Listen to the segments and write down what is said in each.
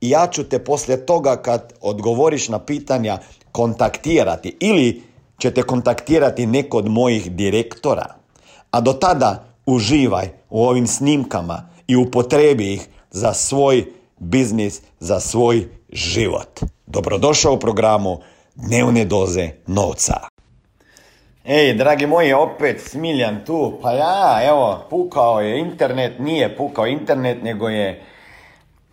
i ja ću te poslije toga kad odgovoriš na pitanja kontaktirati ili ćete kontaktirati neko od mojih direktora. A do tada uživaj u ovim snimkama i upotrebi ih za svoj biznis, za svoj život. Dobrodošao u programu Dnevne doze novca. Ej, dragi moji, opet Smiljan tu. Pa ja, evo, pukao je internet, nije pukao internet, nego je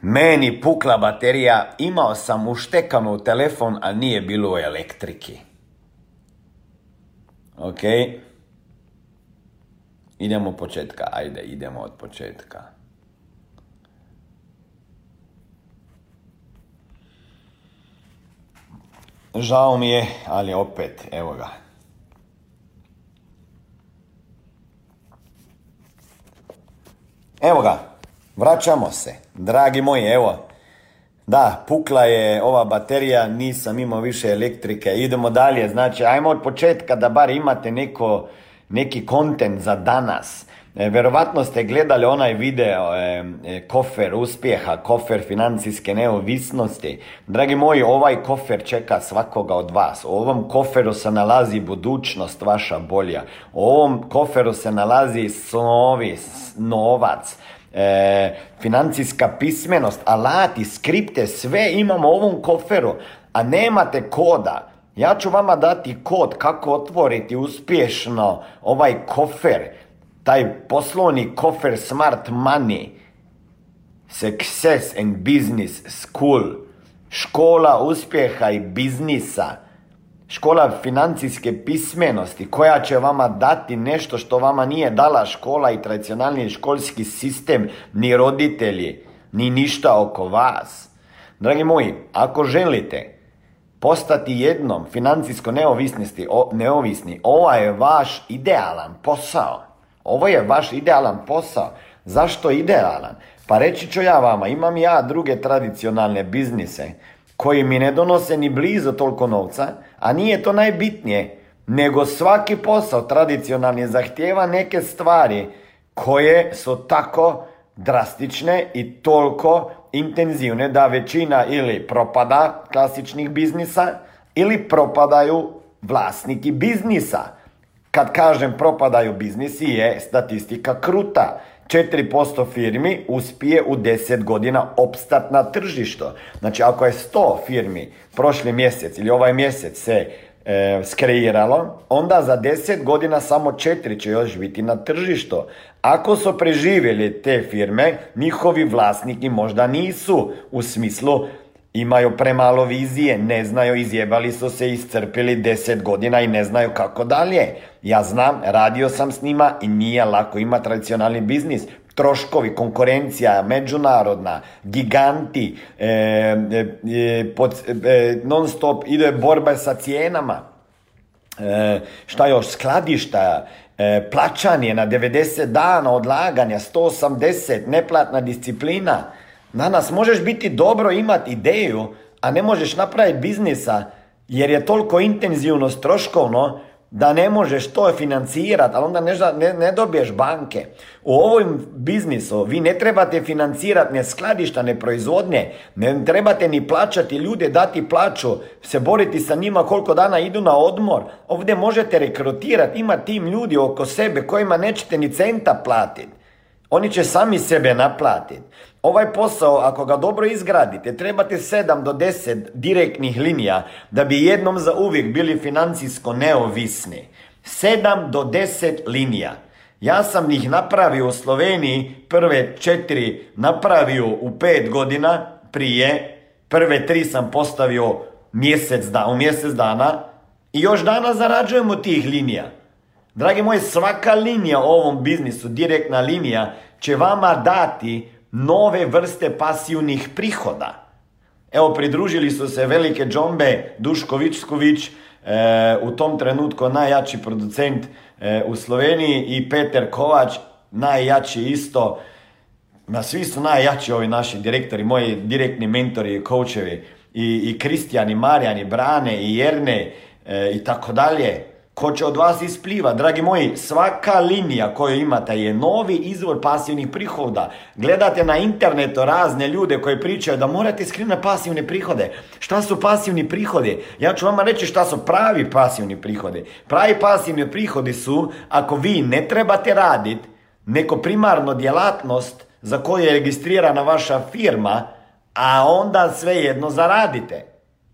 meni pukla baterija, imao sam uštekanu telefon, a nije bilo elektriki. Ok. Idemo od početka, ajde, idemo od početka. Žao mi je, ali opet, evo ga. Evo ga, Vraćamo se, dragi moji, evo, da, pukla je ova baterija, nisam imao više elektrike, idemo dalje, znači ajmo od početka da bar imate neko, neki kontent za danas. E, verovatno ste gledali onaj video e, e, kofer uspjeha, kofer financijske neovisnosti. Dragi moji, ovaj kofer čeka svakoga od vas. U ovom koferu se nalazi budućnost vaša bolja. U ovom koferu se nalazi snovi, novac e, financijska pismenost, alati, skripte, sve imamo u ovom koferu, a nemate koda. Ja ću vama dati kod kako otvoriti uspješno ovaj kofer, taj poslovni kofer Smart Money, Success and Business School, škola uspjeha i biznisa škola financijske pismenosti koja će vama dati nešto što vama nije dala škola i tradicionalni školski sistem, ni roditelji, ni ništa oko vas. Dragi moji, ako želite postati jednom financijsko neovisnosti, neovisni, ovo je vaš idealan posao. Ovo je vaš idealan posao. Zašto idealan? Pa reći ću ja vama, imam ja druge tradicionalne biznise koji mi ne donose ni blizu toliko novca, a nije to najbitnije, nego svaki posao tradicionalni zahtjeva neke stvari koje su tako drastične i toliko intenzivne da većina ili propada klasičnih biznisa ili propadaju vlasniki biznisa. Kad kažem propadaju biznisi je statistika kruta. 4% firmi uspije u 10 godina opstat na tržištu. Znači ako je 100 firmi prošli mjesec ili ovaj mjesec se e, skreiralo, onda za 10 godina samo 4 će još biti na tržištu. Ako su preživjeli te firme, njihovi vlasniki možda nisu u smislu imaju premalo vizije, ne znaju, izjebali su se, iscrpili deset godina i ne znaju kako dalje. Ja znam, radio sam s njima i nije lako ima tradicionalni biznis. Troškovi, konkurencija, međunarodna, giganti, e, e, e, e non stop ide borba sa cijenama. šta još, skladišta, plaćanje na 90 dana, odlaganja, 180, neplatna disciplina. Danas možeš biti dobro imati ideju, a ne možeš napraviti biznisa jer je toliko intenzivno troškovno da ne možeš to financirati, ali onda ne, ne, dobiješ banke. U ovom biznisu vi ne trebate financirati ne skladišta, ne proizvodnje, ne trebate ni plaćati ljude, dati plaću, se boriti sa njima koliko dana idu na odmor. Ovdje možete rekrutirati, ima tim ljudi oko sebe kojima nećete ni centa platiti. Oni će sami sebe naplatiti. Ovaj posao, ako ga dobro izgradite, trebate 7 do 10 direktnih linija da bi jednom za uvijek bili financijsko neovisni. 7 do 10 linija. Ja sam ih napravio u Sloveniji, prve četiri napravio u pet godina prije, prve tri sam postavio mjesec da, u mjesec dana i još danas zarađujemo tih linija. Dragi moji, svaka linija u ovom biznisu, direktna linija, će vama dati nove vrste pasivnih prihoda. Evo, pridružili su se velike džombe, Duško Vičković, e, u tom trenutku najjači producent e, u Sloveniji i Peter Kovač, najjači isto. Na svi su najjači ovi naši direktori, moji direktni mentori i coachevi. I, i Kristijan, i Marijan, i Brane, i Jerne, e, i tako dalje. Ko će od vas ispliva? Dragi moji, svaka linija koju imate je novi izvor pasivnih prihoda. Gledate na internetu razne ljude koji pričaju da morate skrivati pasivne prihode. Šta su pasivni prihodi? Ja ću vama reći šta su pravi pasivni prihodi. Pravi pasivni prihodi su ako vi ne trebate raditi neko primarno djelatnost za koju je registrirana vaša firma, a onda svejedno zaradite.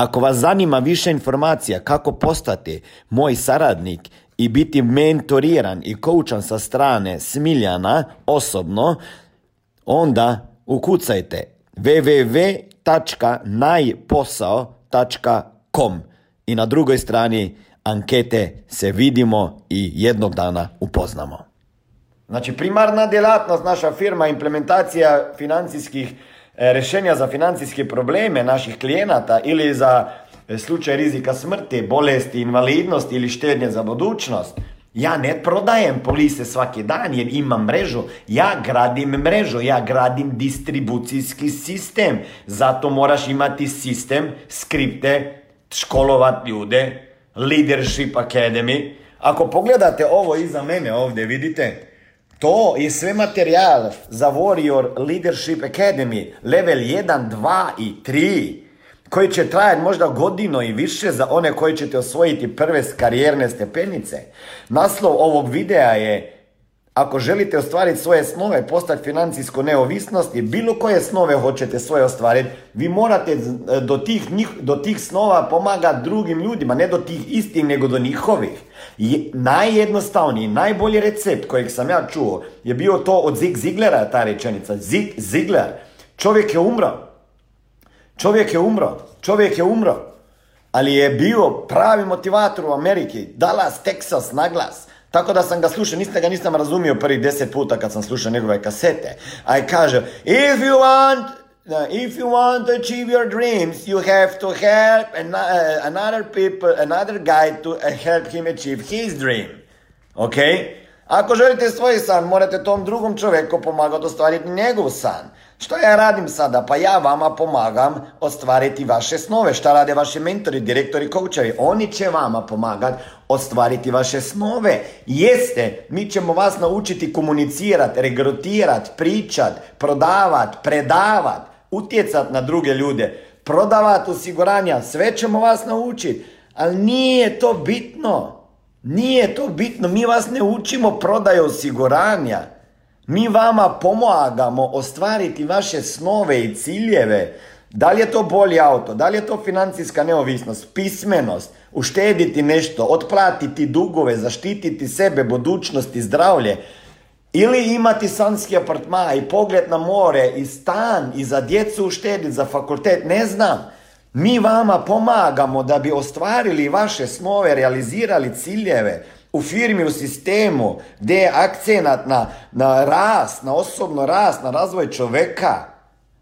Ako vas zanima više informacija kako postati moj saradnik i biti mentoriran i koučan sa strane Smiljana osobno, onda ukucajte www.najposao.com i na drugoj strani ankete se vidimo i jednog dana upoznamo. Znači primarna djelatnost naša firma implementacija financijskih rješenja za financijske probleme naših klijenata ili za e, slučaj rizika smrti, bolesti, invalidnosti ili štednje za budućnost. Ja ne prodajem polise svaki dan jer imam mrežu. Ja gradim mrežu, ja gradim distribucijski sistem. Zato moraš imati sistem, skripte, školovat ljude, Leadership Academy. Ako pogledate ovo iza mene ovdje, vidite, to je sve materijal za Warrior Leadership Academy, level 1, 2 i 3, koji će trajati možda godinu i više za one koji ćete osvojiti prve karijerne stepenice. Naslov ovog videa je ako želite ostvariti svoje snove, postati financijsko neovisnost i bilo koje snove hoćete svoje ostvariti, vi morate do tih, do tih snova pomagati drugim ljudima, ne do tih istih, nego do njihovih. I najjednostavniji, najbolji recept kojeg sam ja čuo je bio to od Zig Ziglera, ta rečenica. Zig Zigler. Čovjek je umro. Čovjek je umro. Čovjek je umro. Ali je bio pravi motivator u Ameriki. Dallas, Texas, naglas. Tako da sam ga slušao, nisam ga nisam razumio prvih deset puta kad sam slušao njegove kasete. A i kaže, if you want if you want to achieve your dreams, you have to help uh, another people, another guy to uh, help him achieve his dream. Ok? Ako želite svoj san, morate tom drugom čovjeku pomagati ostvariti njegov san. Što ja radim sada? Pa ja vama pomagam ostvariti vaše snove. Šta rade vaši mentori, direktori, koučevi? Oni će vama pomagati ostvariti vaše snove. Jeste, mi ćemo vas naučiti komunicirati, regrutirati, pričati, prodavati, predavati utjecat na druge ljude, prodavati osiguranja, sve ćemo vas naučiti, ali nije to bitno. Nije to bitno, mi vas ne učimo prodaju osiguranja. Mi vama pomagamo ostvariti vaše snove i ciljeve. Da li je to bolji auto, da li je to financijska neovisnost, pismenost, uštediti nešto, otplatiti dugove, zaštititi sebe, budućnost i zdravlje. Ili imati sanski apartma i pogled na more i stan i za djecu uštediti za fakultet, ne znam. Mi vama pomagamo da bi ostvarili vaše snove, realizirali ciljeve u firmi, u sistemu, gdje je akcenat na, na rast, na osobno rast, na razvoj čoveka,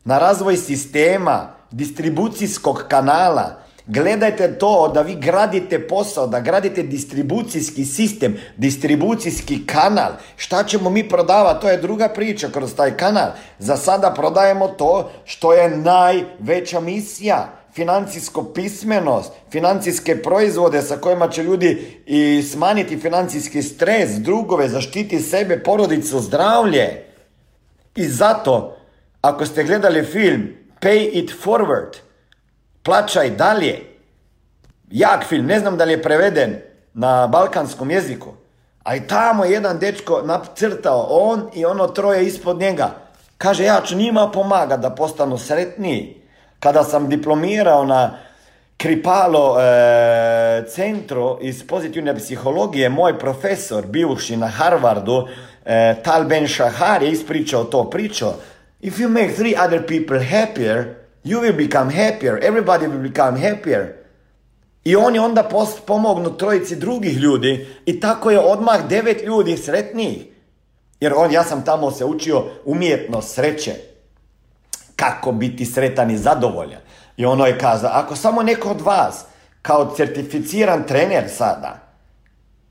na razvoj sistema, distribucijskog kanala, Gledajte to da vi gradite posao, da gradite distribucijski sistem, distribucijski kanal. Šta ćemo mi prodavati, to je druga priča kroz taj kanal. Za sada prodajemo to što je najveća misija financijsko pismenost, financijske proizvode sa kojima će ljudi i smanjiti financijski stres, drugove, zaštiti sebe, porodicu, zdravlje. I zato, ako ste gledali film Pay It Forward, plaćaj dalje, jak film, ne znam da li je preveden na balkanskom jeziku, a i tamo jedan dečko nacrtao, on i ono troje ispod njega. Kaže, ja ću njima pomagati da postanu sretniji. Kada sam diplomirao na Kripalo e, centru iz pozitivne psihologije, moj profesor, bivši na Harvardu, e, Tal Ben Shahar je ispričao to pričao. If you make three other people happier, you will become happier, everybody will become happier. I oni onda pomognu trojici drugih ljudi i tako je odmah devet ljudi sretnijih. Jer on, ja sam tamo se učio umjetnost sreće kako biti sretan i zadovoljan. I ono je kazao, ako samo neko od vas, kao certificiran trener sada,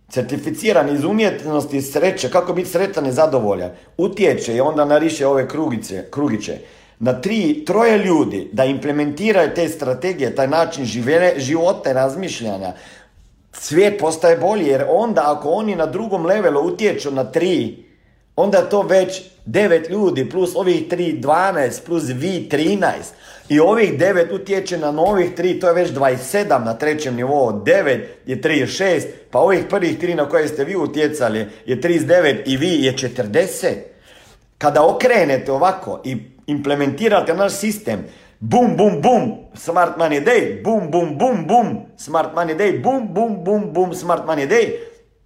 certificiran iz umjetnosti sreće, kako biti sretan i zadovoljan, utječe i onda nariše ove krugice, krugiće, na tri, troje ljudi da implementiraju te strategije, taj način živele, života i razmišljanja, svijet postaje bolji, jer onda ako oni na drugom levelu utječu na tri, onda to već devet ljudi plus ovih tri 12 plus vi 13 i ovih devet utječe na novih tri, to je već 27 na trećem nivou, 9 je 36, pa ovih prvih tri na koje ste vi utjecali je 39 i vi je 40. Kada okrenete ovako i implementirate naš sistem, bum, bum, bum, smart money day, bum, bum, bum, bum, smart money day, bum, bum, bum, bum, smart money day,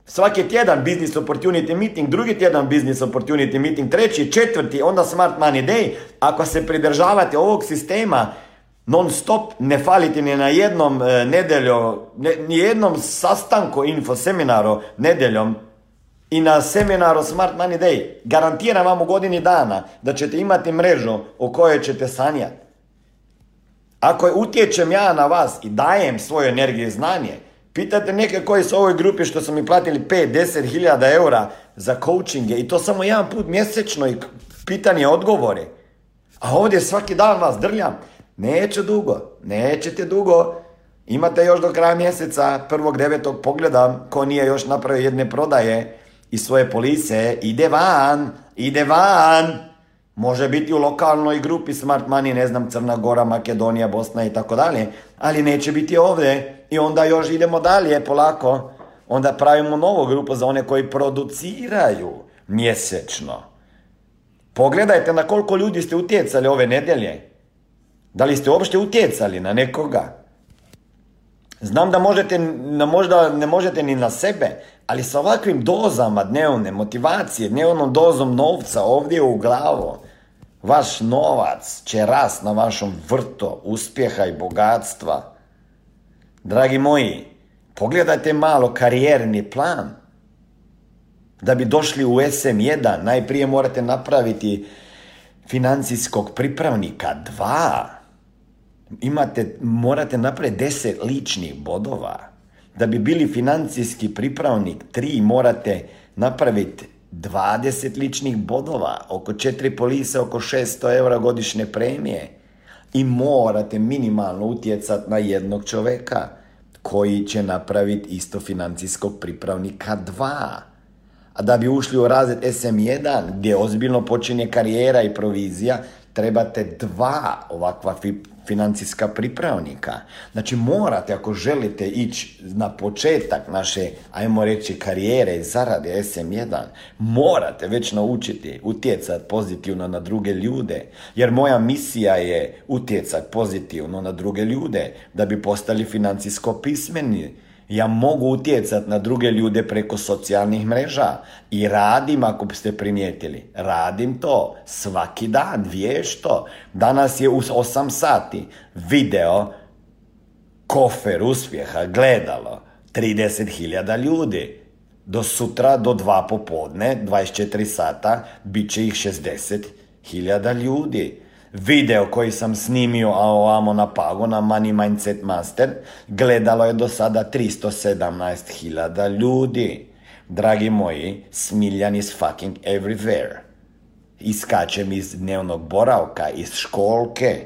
Svaki tjedan business opportunity meeting, drugi tjedan business opportunity meeting, treći, četvrti, onda smart money day. Ako se pridržavate ovog sistema, non stop, ne falite ni na jednom e, ni jednom sastanku info seminaru nedeljom i na seminaru Smart Money Day. Garantiram vam u godini dana da ćete imati mrežu o kojoj ćete sanjati. Ako utječem ja na vas i dajem svoju energiju i znanje, Pitate neke koji su u ovoj grupi što su mi platili 5-10 hiljada eura za coachinge i to samo jedan put mjesečno i pitanje odgovore. A ovdje svaki dan vas drljam. Neće dugo, nećete dugo. Imate još do kraja mjeseca, prvog devetog pogledam, ko nije još napravio jedne prodaje i svoje polise, ide van, ide van. Može biti u lokalnoj grupi Smart Money, ne znam, Crna Gora, Makedonija, Bosna i tako dalje, ali neće biti ovdje. I onda još idemo dalje polako. Onda pravimo novu grupu za one koji produciraju mjesečno. Pogledajte na koliko ljudi ste utjecali ove nedjelje. Da li ste uopšte utjecali na nekoga? Znam da možete, možda ne možete ni na sebe, ali sa ovakvim dozama dnevne motivacije, dnevnom dozom novca ovdje u glavu, vaš novac će rast na vašom vrto uspjeha i bogatstva. Dragi moji, pogledajte malo karijerni plan. Da bi došli u SM1, najprije morate napraviti financijskog pripravnika 2. Imate, morate napraviti deset ličnih bodova. Da bi bili financijski pripravnik 3, morate napraviti 20 ličnih bodova, oko 4 polise, oko 600 eura godišnje premije. I morate minimalno utjecati na jednog čovjeka koji će napraviti isto financijskog pripravnika 2. A da bi ušli u razred SM1, gdje ozbiljno počinje karijera i provizija, trebate dva ovakva financijska pripravnika. Znači morate, ako želite ići na početak naše, ajmo reći, karijere i zarade SM1, morate već naučiti utjecati pozitivno na druge ljude. Jer moja misija je utjecati pozitivno na druge ljude, da bi postali financijsko pismeni ja mogu utjecati na druge ljude preko socijalnih mreža i radim ako ste primijetili. Radim to svaki dan, vješto. Danas je u 8 sati video kofer uspjeha gledalo 30.000 ljudi. Do sutra, do dva popodne, 24 sata, bit će ih 60.000 ljudi. Video koji sam snimio, a ovamo na pago na Money Mindset Master, gledalo je do sada 317.000 ljudi. Dragi moji, Smiljan is fucking everywhere. Iskačem iz dnevnog boravka, iz školke,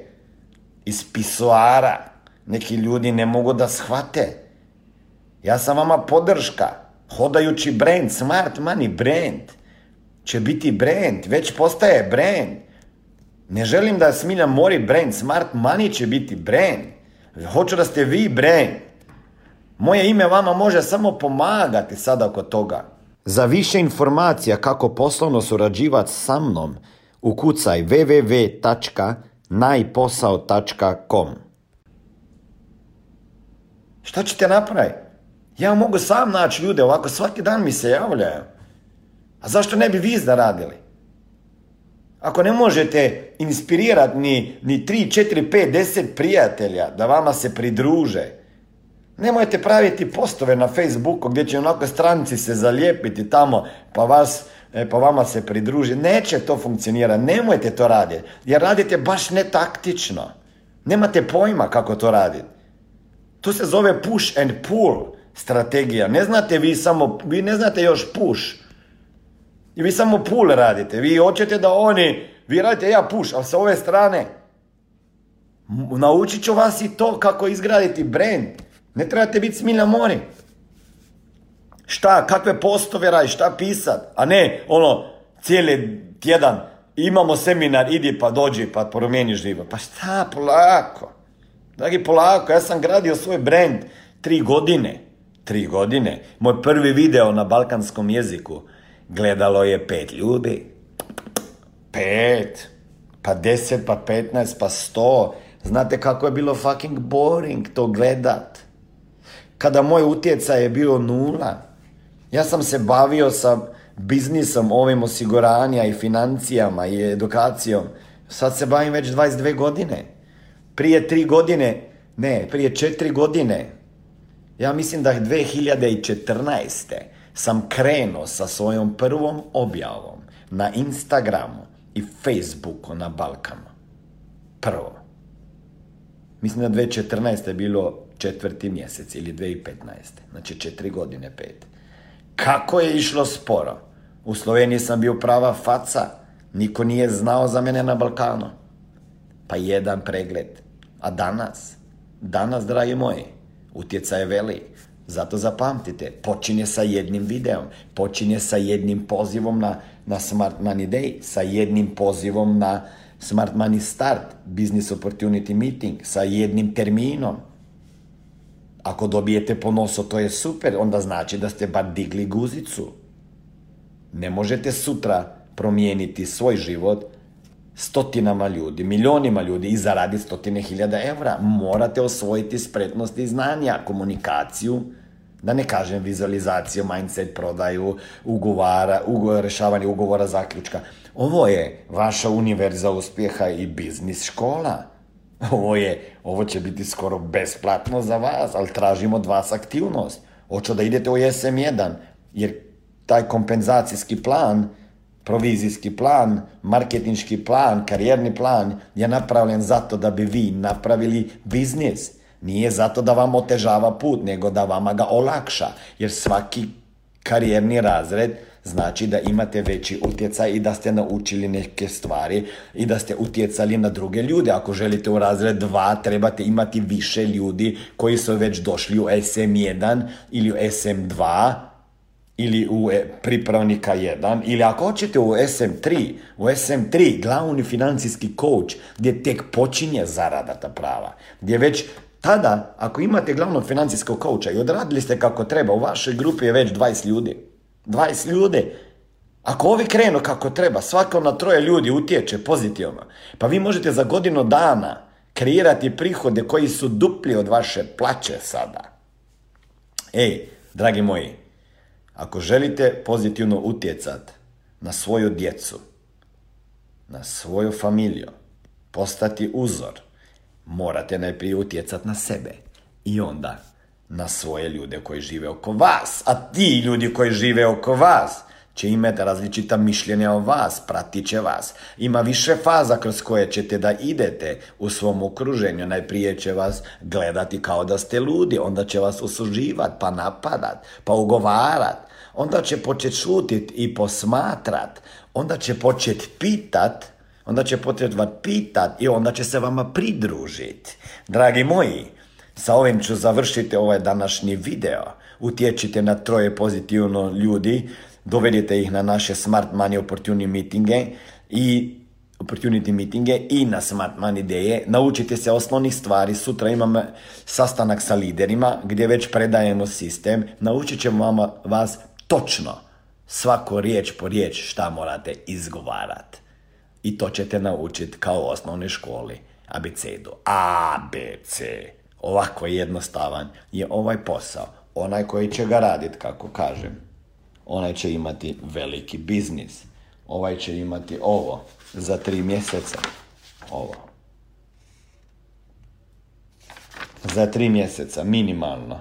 iz pisoara. Neki ljudi ne mogu da shvate. Ja sam vama podrška. Hodajući brand, smart money brand. Će biti brand, već postaje brand. Ne želim da Smiljan mori brand, smart money će biti brand. Hoću da ste vi brand. Moje ime vama može samo pomagati sada oko toga. Za više informacija kako poslovno surađivati sa mnom, ukucaj www.najposao.com Šta ćete napraviti? Ja mogu sam naći ljude, ovako svaki dan mi se javljaju. A zašto ne bi vi zaradili? Ako ne možete inspirirati ni, ni 3, 4, 5, 10 prijatelja da vama se pridruže, nemojte praviti postove na Facebooku gdje će onako stranci se zalijepiti tamo pa vas e, pa vama se pridruži. Neće to funkcionirati, nemojte to raditi. Jer radite baš netaktično. Nemate pojma kako to raditi. To se zove push and pull strategija. Ne znate vi samo, vi ne znate još push. I vi samo pull radite. Vi hoćete da oni, vi radite ja push, ali sa ove strane naučit ću vas i to kako izgraditi brand. Ne trebate biti smilja mori. Šta, kakve postove radi, šta pisat, a ne ono cijeli tjedan imamo seminar, idi pa dođi pa promijeni život. Pa šta, polako. Dragi, polako, ja sam gradio svoj brand tri godine. Tri godine. Moj prvi video na balkanskom jeziku gledalo je pet ljudi. Pet. Pa deset, pa petnaest, pa sto. Znate kako je bilo fucking boring to gledat. Kada moj utjecaj je bio nula. Ja sam se bavio sa biznisom ovim osiguranja i financijama i edukacijom. Sad se bavim već 22 godine. Prije tri godine, ne, prije četiri godine, ja mislim da je 2014. sam krenuo sa svojom prvom objavom na Instagramu i Facebooku na Balkanu. Prvo. Mislim da 2014. je bilo četvrti mjesec ili 2015. Znači četiri godine, pet. Kako je išlo sporo? U Sloveniji sam bio prava faca. Niko nije znao za mene na Balkanu. Pa jedan pregled. A danas? Danas, dragi moji, utjecaj je veli. Zato zapamtite, počinje sa jednim videom, počinje sa jednim pozivom na, na Smart Money Day, sa jednim pozivom na Smart Money Start, Business Opportunity Meeting, sa jednim terminom. Ako dobijete po nosu, to je super, onda znači da ste bar digli guzicu. Ne možete sutra promijeniti svoj život stotinama ljudi, milionima ljudi i zaraditi stotine hiljada evra. Morate osvojiti spretnosti i znanja, komunikaciju, da ne kažem vizualizaciju, mindset, prodaju, ugovara, ugovor, rešavanje ugovora, zaključka. Ovo je vaša univerza uspjeha i biznis škola. Ovo je, ovo će biti skoro besplatno za vas, ali tražimo od vas aktivnost. Hoću da idete u SM1, jer taj kompenzacijski plan provizijski plan, marketinški plan, karijerni plan je napravljen zato da bi vi napravili biznis. Nije zato da vam otežava put, nego da vama ga olakša. Jer svaki karijerni razred znači da imate veći utjecaj i da ste naučili neke stvari i da ste utjecali na druge ljude. Ako želite u razred 2, trebate imati više ljudi koji su već došli u SM1 ili u SM2 ili u e, pripravnika 1 ili ako hoćete u SM3, u SM3 glavni financijski coach gdje tek počinje zarada ta prava, gdje već tada ako imate glavnog financijskog coacha i odradili ste kako treba, u vašoj grupi je već 20 ljudi. 20 ljudi. Ako ovi krenu kako treba, svako na troje ljudi utječe pozitivno, pa vi možete za godinu dana kreirati prihode koji su dupli od vaše plaće sada. Ej, dragi moji, ako želite pozitivno utjecat na svoju djecu, na svoju familiju, postati uzor, morate najprije utjecat na sebe i onda na svoje ljude koji žive oko vas. A ti ljudi koji žive oko vas će imati različita mišljenja o vas, pratit će vas. Ima više faza kroz koje ćete da idete u svom okruženju. Najprije će vas gledati kao da ste ludi, onda će vas osuživati, pa napadat, pa ugovarat. Onda će početi šutit i posmatrat. Onda će početi pitat, onda će početi vas pitat i onda će se vama pridružiti. Dragi moji, sa ovim ću završiti ovaj današnji video. Utječite na troje pozitivno ljudi dovedite ih na naše Smart Money Opportunity meetinge i opportunity meetinge i na Smart Money ideje. Naučite se osnovnih stvari. Sutra imam sastanak sa liderima gdje već predajemo sistem. Naučit ćemo vama, vas točno svako riječ po riječ šta morate izgovarati. I to ćete naučiti kao u osnovnoj školi. Abecedu. A, B, C. Ovako jednostavan je ovaj posao. Onaj koji će ga raditi, kako kažem onaj će imati veliki biznis. Ovaj će imati ovo za tri mjeseca. Ovo. Za tri mjeseca minimalno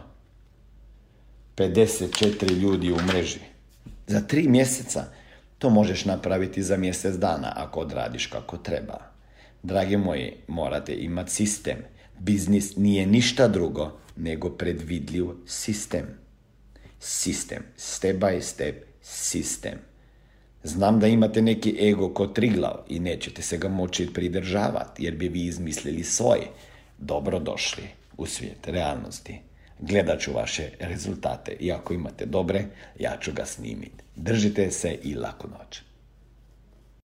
54 ljudi u mreži. Za tri mjeseca to možeš napraviti za mjesec dana ako odradiš kako treba. Dragi moji, morate imati sistem. Biznis nije ništa drugo nego predvidljiv sistem sistem. Step by step sistem. Znam da imate neki ego ko triglav i nećete se ga moći pridržavati jer bi vi izmislili svoj. Dobro došli u svijet realnosti. Gledat ću vaše rezultate i ako imate dobre, ja ću ga snimiti. Držite se i laku noć.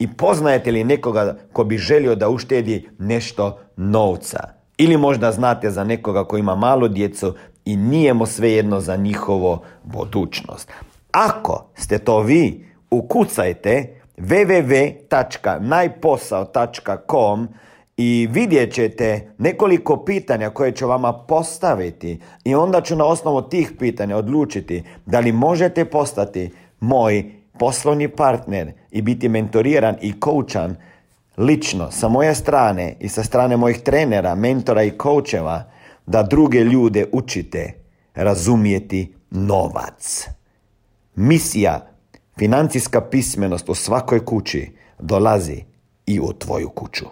i poznajete li nekoga ko bi želio da uštedi nešto novca? Ili možda znate za nekoga ko ima malo djecu i nije mu svejedno za njihovo budućnost. Ako ste to vi, ukucajte www.najposao.com i vidjet ćete nekoliko pitanja koje ću vama postaviti i onda ću na osnovu tih pitanja odlučiti da li možete postati moj poslovni partner i biti mentoriran i koučan lično sa moje strane i sa strane mojih trenera, mentora i koučeva da druge ljude učite razumijeti novac. Misija financijska pismenost u svakoj kući dolazi i u tvoju kuću.